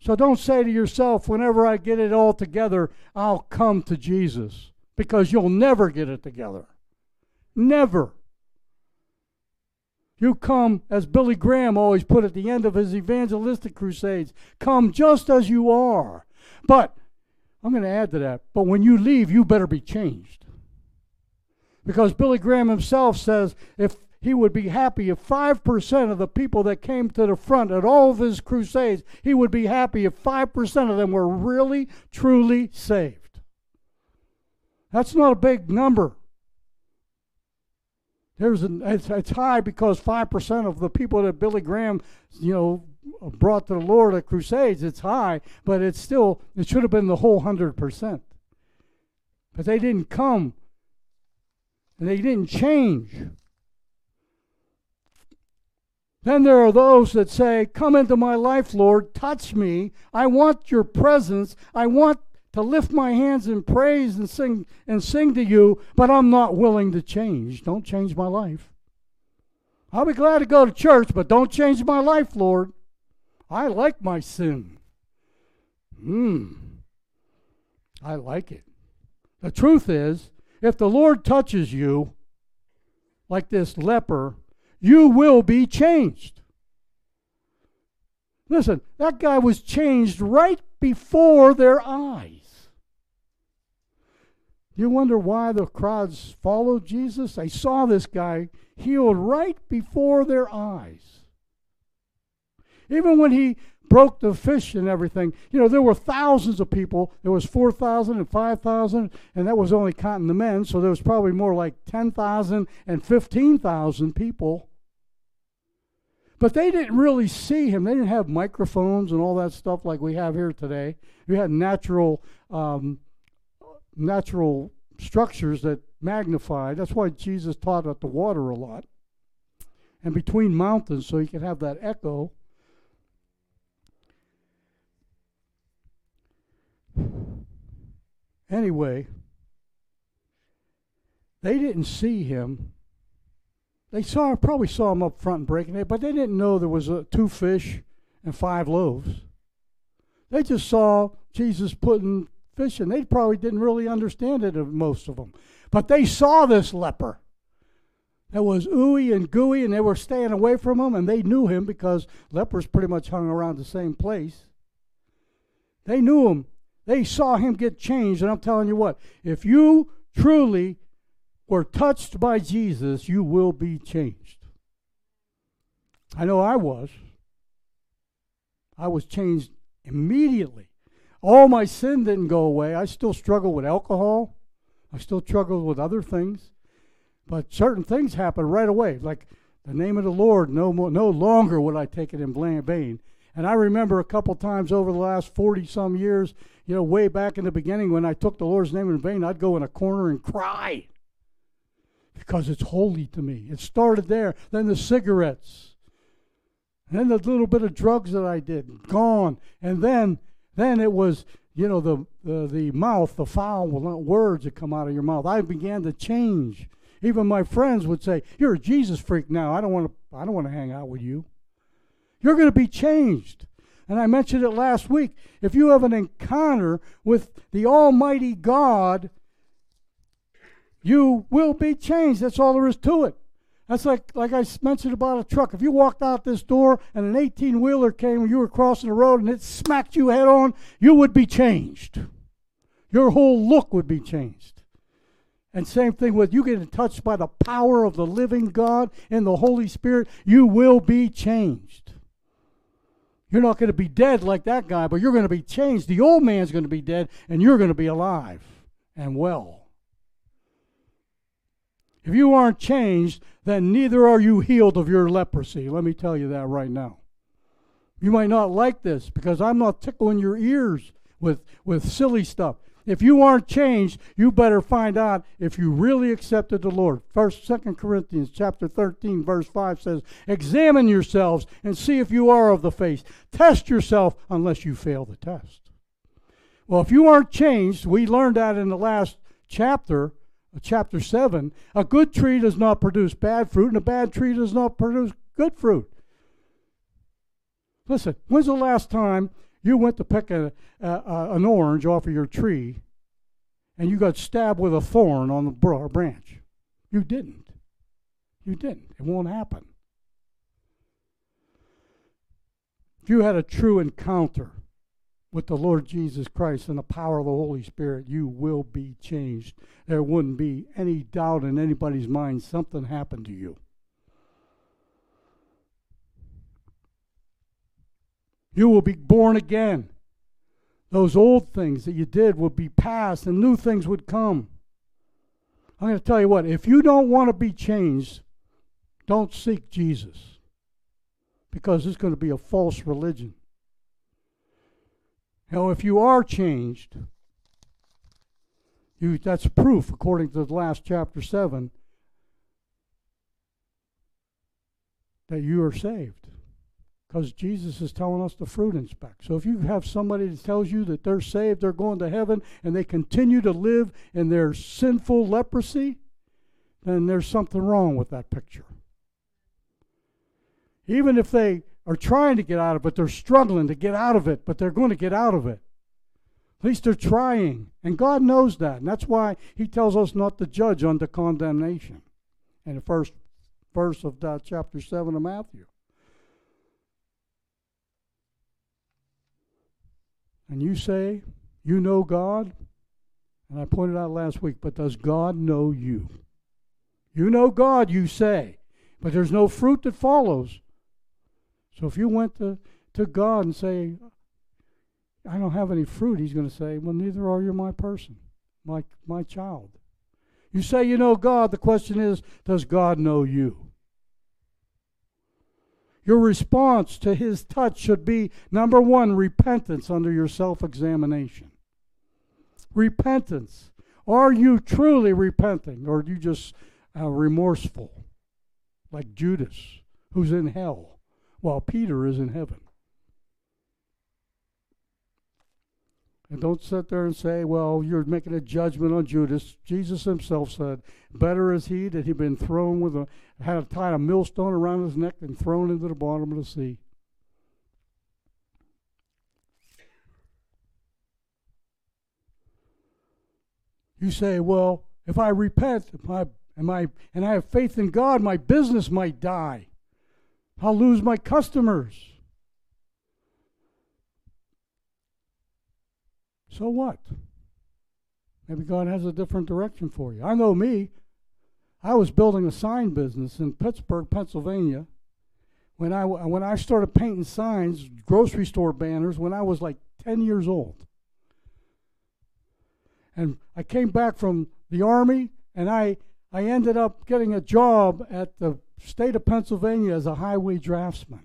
Speaker 2: So don't say to yourself, whenever I get it all together, I'll come to Jesus, because you'll never get it together. Never. You come, as Billy Graham always put at the end of his evangelistic crusades, come just as you are. But, I'm going to add to that, but when you leave, you better be changed. Because Billy Graham himself says if he would be happy if 5% of the people that came to the front at all of his crusades, he would be happy if 5% of them were really, truly saved. That's not a big number. There's an, it's, it's high because 5% of the people that Billy Graham, you know, brought to the Lord at crusades, it's high, but it's still, it should have been the whole 100%. But they didn't come and they didn't change. Then there are those that say, Come into my life, Lord, touch me. I want your presence. I want to lift my hands in praise and sing and sing to you, but I'm not willing to change. Don't change my life. I'll be glad to go to church, but don't change my life, Lord. I like my sin. Hmm. I like it. The truth is, if the Lord touches you, like this leper, you will be changed. Listen, that guy was changed right before their eyes. You wonder why the crowds followed Jesus? They saw this guy healed right before their eyes. Even when he broke the fish and everything. You know, there were thousands of people. There was 4,000 and 5,000, and that was only counting the men, so there was probably more like 10,000 and 15,000 people. But they didn't really see him. They didn't have microphones and all that stuff like we have here today. We had natural, um, natural structures that magnify. That's why Jesus taught at the water a lot. And between mountains, so he could have that echo. Anyway, they didn't see him they saw probably saw him up front breaking it, but they didn't know there was two fish and five loaves. They just saw Jesus putting fish in. They probably didn't really understand it, uh, most of them. But they saw this leper that was ooey and gooey, and they were staying away from him, and they knew him because lepers pretty much hung around the same place. They knew him. They saw him get changed, and I'm telling you what, if you truly were touched by Jesus, you will be changed. I know I was. I was changed immediately. All my sin didn't go away. I still struggle with alcohol. I still struggle with other things. But certain things happen right away. Like the name of the Lord, no, more, no longer would I take it in vain. And I remember a couple times over the last 40 some years, you know, way back in the beginning when I took the Lord's name in vain, I'd go in a corner and cry because it's holy to me. It started there. Then the cigarettes. And then the little bit of drugs that I did, gone. And then then it was, you know, the, the, the mouth, the foul words that come out of your mouth. I began to change. Even my friends would say, You're a Jesus freak now. I don't want to I don't want to hang out with you. You're going to be changed. And I mentioned it last week. If you have an encounter with the Almighty God, you will be changed. That's all there is to it. That's like like I mentioned about a truck. If you walked out this door and an 18 wheeler came and you were crossing the road and it smacked you head on, you would be changed. Your whole look would be changed. And same thing with you getting touched by the power of the living God and the Holy Spirit, you will be changed. You're not going to be dead like that guy, but you're going to be changed. The old man's going to be dead and you're going to be alive and well. If you aren't changed, then neither are you healed of your leprosy. Let me tell you that right now. You might not like this because I'm not tickling your ears with, with silly stuff. If you aren't changed, you better find out if you really accepted the Lord. First, Second Corinthians chapter 13, verse 5 says, Examine yourselves and see if you are of the faith. Test yourself unless you fail the test. Well, if you aren't changed, we learned that in the last chapter chapter 7, a good tree does not produce bad fruit, and a bad tree does not produce good fruit. Listen, when's the last time you went to pick a, a, a, an orange off of your tree and you got stabbed with a thorn on the uh, branch. You didn't. You didn't. It won't happen. If you had a true encounter with the Lord Jesus Christ and the power of the Holy Spirit, you will be changed. There wouldn't be any doubt in anybody's mind something happened to you. You will be born again. Those old things that you did would be past and new things would come. I'm going to tell you what, if you don't want to be changed, don't seek Jesus because it's going to be a false religion. Now, if you are changed, you, that's proof, according to the last chapter 7, that you are saved because Jesus is telling us the fruit inspect. So if you have somebody that tells you that they're saved, they're going to heaven, and they continue to live in their sinful leprosy, then there's something wrong with that picture. Even if they are trying to get out of it, but they're struggling to get out of it, but they're going to get out of it. At least they're trying. And God knows that. And that's why He tells us not to judge unto condemnation in the first verse of chapter 7 of Matthew. and you say you know God, and I pointed out last week, but does God know you? You know God, you say, but there's no fruit that follows. So if you went to, to God and say, I don't have any fruit, he's going to say, Well, neither are you my person, my, my child. You say you know God, the question is, does God know you? Your response to his touch should be number one, repentance under your self examination. Repentance. Are you truly repenting or are you just uh, remorseful? Like Judas, who's in hell while Peter is in heaven. And don't sit there and say, well, you're making a judgment on Judas. Jesus himself said, Better is he that he'd been thrown with a, had tied a millstone around his neck and thrown into the bottom of the sea. You say, well, if I repent, if I, am I, and I have faith in God, my business might die. I'll lose my customers. So what? Maybe God has a different direction for you. I know me. I was building a sign business in Pittsburgh, Pennsylvania. When I when I started painting signs, grocery store banners, when I was like 10 years old. And I came back from the army and I I ended up getting a job at the state of Pennsylvania as a highway draftsman.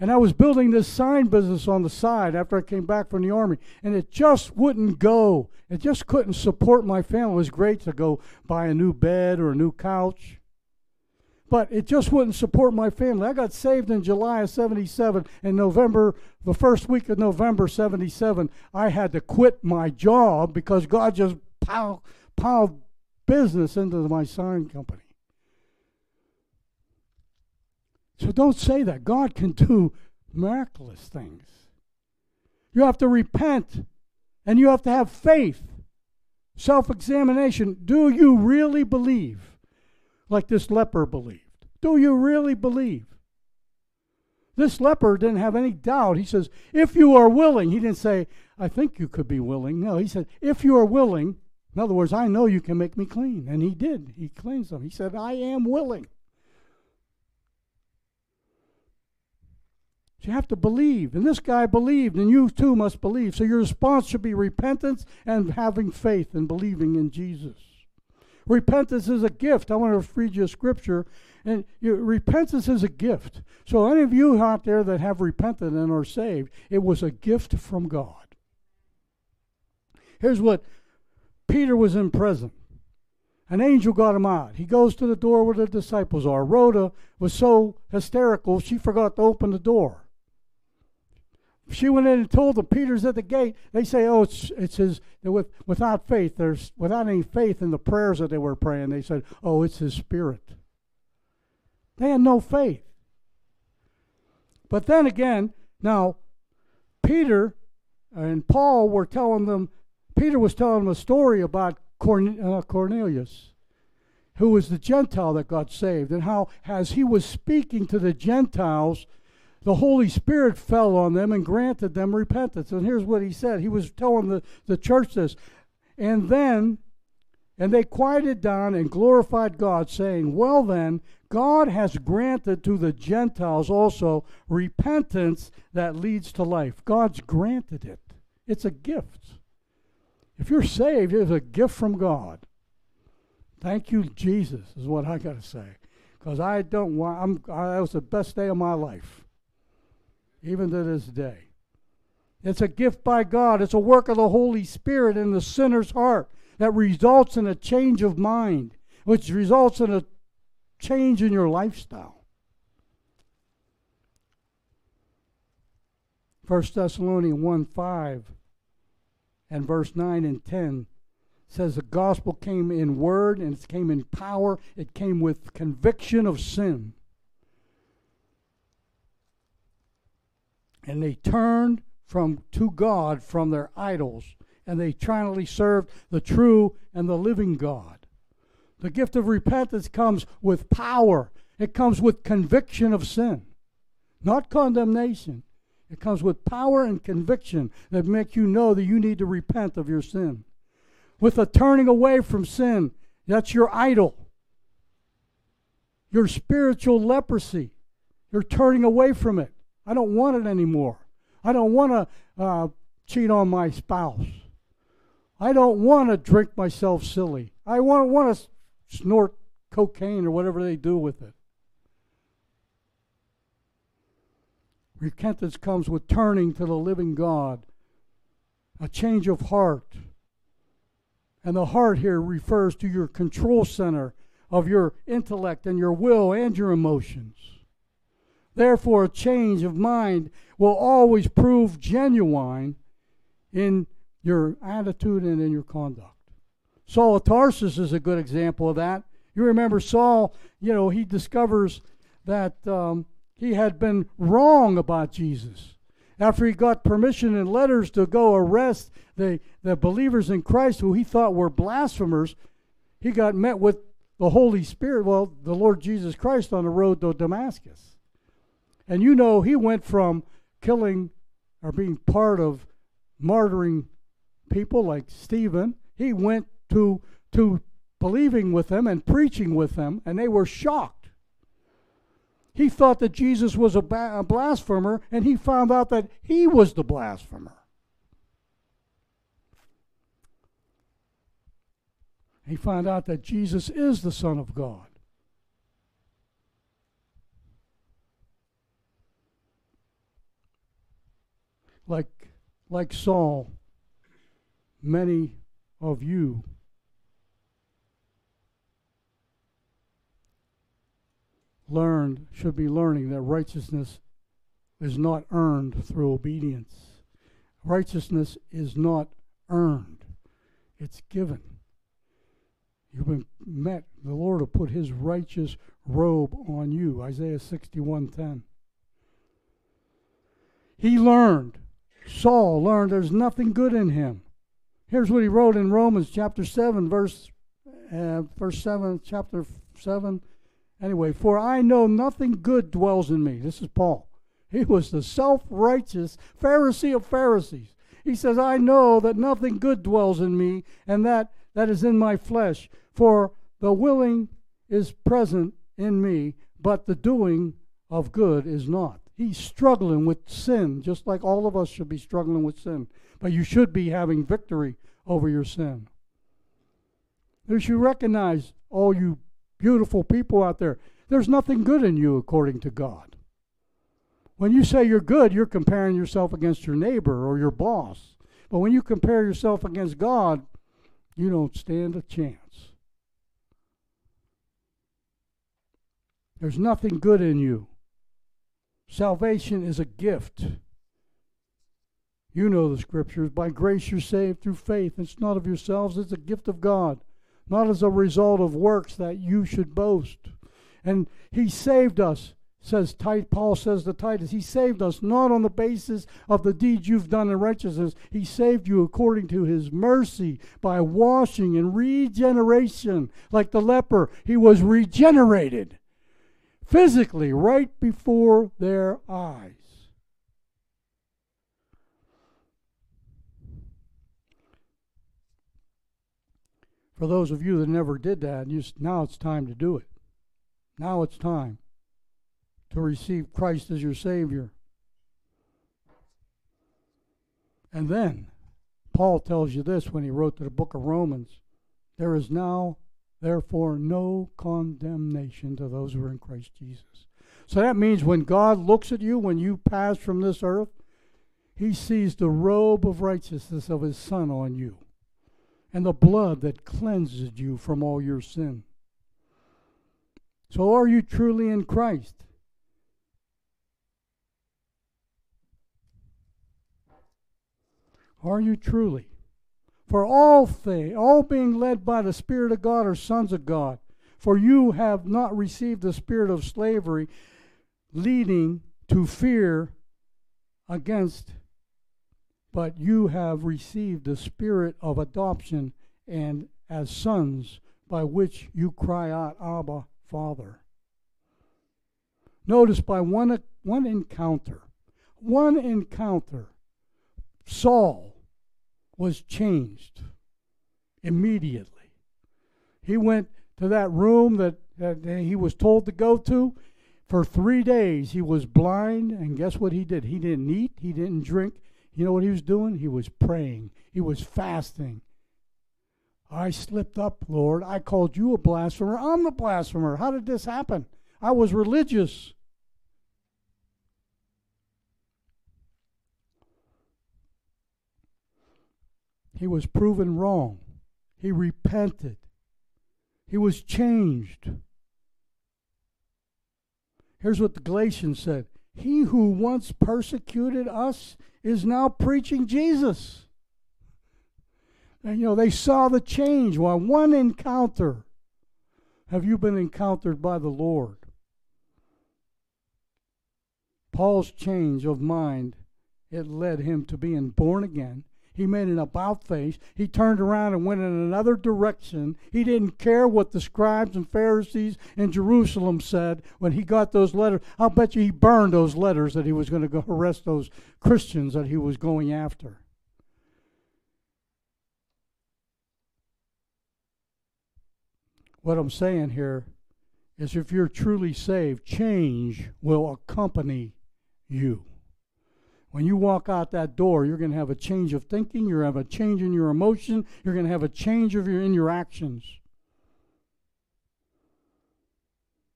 Speaker 2: And I was building this sign business on the side after I came back from the Army, and it just wouldn't go. It just couldn't support my family. It was great to go buy a new bed or a new couch, but it just wouldn't support my family. I got saved in July of 77. In November, the first week of November 77, I had to quit my job because God just piled, piled business into my sign company. So don't say that. God can do miraculous things. You have to repent and you have to have faith. Self examination. Do you really believe like this leper believed? Do you really believe? This leper didn't have any doubt. He says, If you are willing, he didn't say, I think you could be willing. No, he said, If you are willing, in other words, I know you can make me clean. And he did. He cleansed them. He said, I am willing. So you have to believe. And this guy believed, and you too must believe. So your response should be repentance and having faith and believing in Jesus. Repentance is a gift. I want to read you a scripture. And you, repentance is a gift. So, any of you out there that have repented and are saved, it was a gift from God. Here's what Peter was in prison. An angel got him out. He goes to the door where the disciples are. Rhoda was so hysterical, she forgot to open the door. She went in and told them Peter's at the gate. They say, "Oh, it's it's his." With without faith, there's without any faith in the prayers that they were praying. They said, "Oh, it's his spirit." They had no faith. But then again, now Peter and Paul were telling them, Peter was telling them a story about uh, Cornelius, who was the Gentile that got saved, and how, as he was speaking to the Gentiles, the Holy Spirit fell on them and granted them repentance. And here's what he said He was telling the, the church this. And then, and they quieted down and glorified God, saying, Well, then, God has granted to the Gentiles also repentance that leads to life. God's granted it, it's a gift. If you're saved, it's a gift from God. Thank you, Jesus, is what I got to say. Because I don't want, I'm, I, that was the best day of my life, even to this day. It's a gift by God, it's a work of the Holy Spirit in the sinner's heart that results in a change of mind, which results in a change in your lifestyle. 1 Thessalonians 1 5 and verse 9 and 10 says the gospel came in word and it came in power, it came with conviction of sin. And they turned from to God from their idols, and they triumphantly served the true and the living God. The gift of repentance comes with power. It comes with conviction of sin, not condemnation. It comes with power and conviction that make you know that you need to repent of your sin. With a turning away from sin, that's your idol. Your spiritual leprosy. You're turning away from it. I don't want it anymore. I don't want to uh, cheat on my spouse. I don't want to drink myself silly. I want, want to snort cocaine or whatever they do with it. Repentance comes with turning to the living God, a change of heart. And the heart here refers to your control center of your intellect and your will and your emotions. Therefore, a change of mind will always prove genuine in your attitude and in your conduct. Saul of Tarsus is a good example of that. You remember Saul, you know, he discovers that um, he had been wrong about Jesus. After he got permission and letters to go arrest the, the believers in Christ who he thought were blasphemers, he got met with the Holy Spirit, well, the Lord Jesus Christ on the road to Damascus. And you know, he went from killing or being part of martyring people like Stephen, he went to, to believing with them and preaching with them, and they were shocked. He thought that Jesus was a, ba- a blasphemer, and he found out that he was the blasphemer. He found out that Jesus is the Son of God. Like, like Saul, many of you learned, should be learning that righteousness is not earned through obedience. Righteousness is not earned, it's given. You've been met. The Lord will put his righteous robe on you. Isaiah 61:10. He learned, Saul learned there's nothing good in him. Here's what he wrote in Romans chapter 7, verse uh, verse 7, chapter 7, Anyway, for I know nothing good dwells in me. This is Paul. He was the self righteous Pharisee of Pharisees. He says, I know that nothing good dwells in me, and that that is in my flesh. For the willing is present in me, but the doing of good is not. He's struggling with sin, just like all of us should be struggling with sin. But you should be having victory over your sin. You should recognize, all you beautiful people out there. There's nothing good in you according to God. When you say you're good, you're comparing yourself against your neighbor or your boss. But when you compare yourself against God, you don't stand a chance. There's nothing good in you. Salvation is a gift. You know the scriptures. By grace you're saved through faith. It's not of yourselves, it's a gift of God not as a result of works that you should boast. And he saved us, says Paul says to Titus, He saved us not on the basis of the deeds you've done in righteousness. He saved you according to His mercy by washing and regeneration. Like the leper, he was regenerated physically right before their eyes. For those of you that never did that, you, now it's time to do it. Now it's time to receive Christ as your Savior. And then, Paul tells you this when he wrote to the book of Romans there is now, therefore, no condemnation to those who are in Christ Jesus. So that means when God looks at you, when you pass from this earth, he sees the robe of righteousness of his Son on you and the blood that cleanses you from all your sin. So are you truly in Christ? Are you truly? For all things, all being led by the Spirit of God are sons of God. For you have not received the spirit of slavery, leading to fear against, but you have received the spirit of adoption and as sons, by which you cry out, Abba, Father. Notice by one, one encounter, one encounter, Saul was changed immediately. He went to that room that, that he was told to go to. For three days, he was blind, and guess what he did? He didn't eat, he didn't drink. You know what he was doing? He was praying, he was fasting. I slipped up, Lord. I called you a blasphemer. I'm the blasphemer. How did this happen? I was religious. He was proven wrong. He repented. He was changed. Here's what the Galatians said He who once persecuted us is now preaching Jesus. And you know, they saw the change. While one encounter have you been encountered by the Lord? Paul's change of mind, it led him to being born again he made an about face. He turned around and went in another direction. He didn't care what the scribes and Pharisees in Jerusalem said when he got those letters. I'll bet you he burned those letters that he was going to go arrest those Christians that he was going after. What I'm saying here is if you're truly saved, change will accompany you. When you walk out that door, you're going to have a change of thinking, you're going to have a change in your emotion, you're going to have a change of your, in your actions.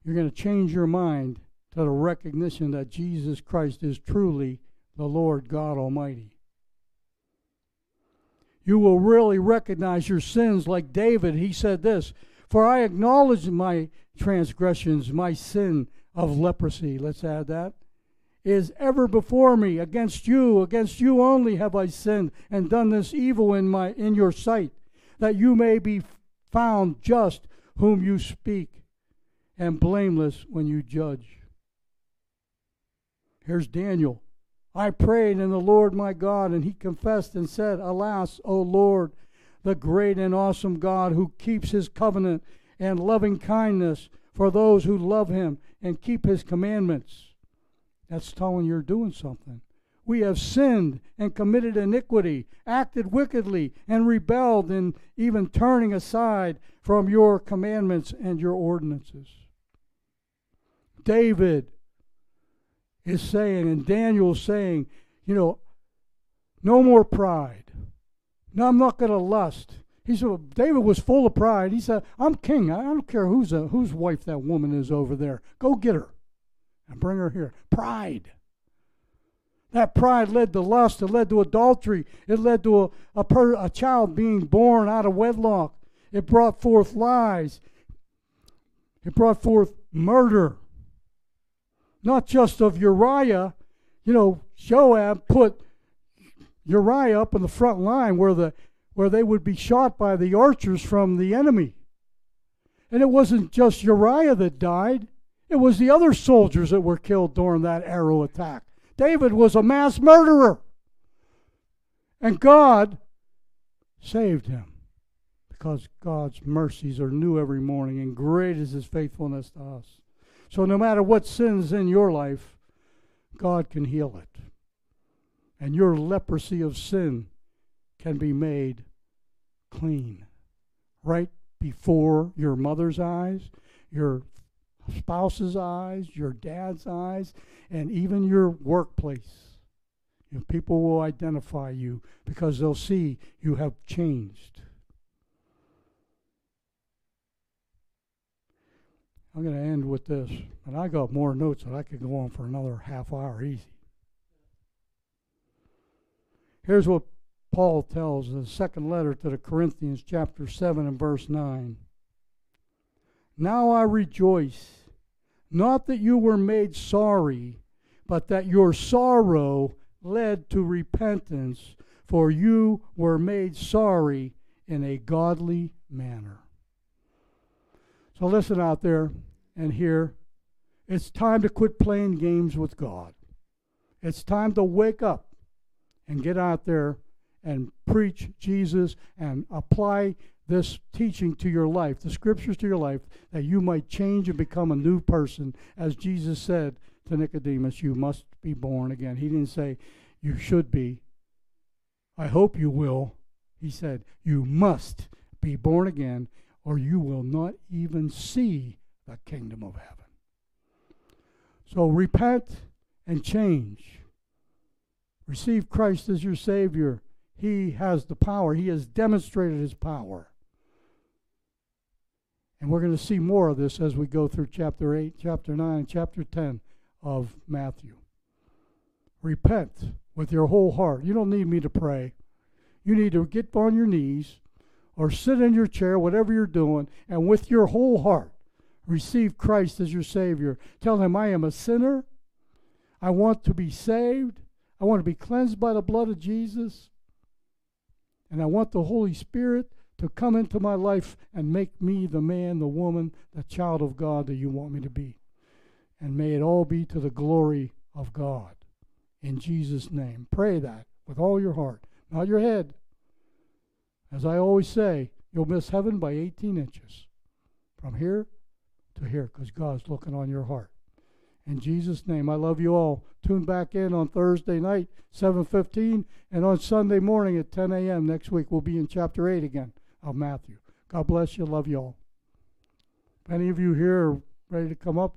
Speaker 2: You're going to change your mind to the recognition that Jesus Christ is truly the Lord God Almighty. You will really recognize your sins like David. He said this For I acknowledge my transgressions, my sin of leprosy. Let's add that is ever before me. Against you, against you only have I sinned and done this evil in my in your sight, that you may be found just whom you speak, and blameless when you judge. Here's Daniel. I prayed in the Lord my God, and he confessed and said, Alas, O Lord, the great and awesome God who keeps his covenant and loving kindness for those who love him and keep his commandments. That's telling you're doing something. We have sinned and committed iniquity, acted wickedly, and rebelled, and even turning aside from your commandments and your ordinances. David is saying, and Daniel is saying, you know, no more pride. No, I'm not going to lust. He said, David was full of pride. He said, I'm king. I don't care whose, uh, whose wife that woman is over there. Go get her and bring her here. Pride. That pride led to lust. It led to adultery. It led to a, a, per, a child being born out of wedlock. It brought forth lies. It brought forth murder. Not just of Uriah. You know, Joab put Uriah up in the front line where the where they would be shot by the archers from the enemy. And it wasn't just Uriah that died. It was the other soldiers that were killed during that arrow attack. David was a mass murderer. And God saved him because God's mercies are new every morning and great is his faithfulness to us. So no matter what sin's in your life, God can heal it. And your leprosy of sin can be made clean right before your mother's eyes, your spouse's eyes, your dad's eyes, and even your workplace. And people will identify you because they'll see you have changed. I'm going to end with this, and I got more notes that I could go on for another half hour easy. Here's what Paul tells in the second letter to the Corinthians, chapter 7 and verse 9. Now I rejoice, not that you were made sorry, but that your sorrow led to repentance, for you were made sorry in a godly manner. So listen out there and hear. It's time to quit playing games with God. It's time to wake up and get out there and preach Jesus and apply this teaching to your life, the scriptures to your life, that you might change and become a new person. As Jesus said to Nicodemus, you must be born again. He didn't say you should be. I hope you will. He said, you must be born again, or you will not even see the kingdom of heaven. So repent and change. Receive Christ as your Savior he has the power. He has demonstrated his power. And we're going to see more of this as we go through chapter 8, chapter 9, chapter 10 of Matthew. Repent with your whole heart. You don't need me to pray. You need to get on your knees or sit in your chair, whatever you're doing, and with your whole heart, receive Christ as your Savior. Tell him, I am a sinner. I want to be saved. I want to be cleansed by the blood of Jesus. And I want the Holy Spirit to come into my life and make me the man, the woman, the child of God that you want me to be. And may it all be to the glory of God. In Jesus' name. Pray that with all your heart, not your head. As I always say, you'll miss heaven by 18 inches from here to here because God's looking on your heart. In Jesus' name, I love you all. Tune back in on Thursday night, 7.15, and on Sunday morning at 10 a.m. next week. We'll be in chapter 8 again of Matthew. God bless you. Love you all. If any of you here are ready to come up,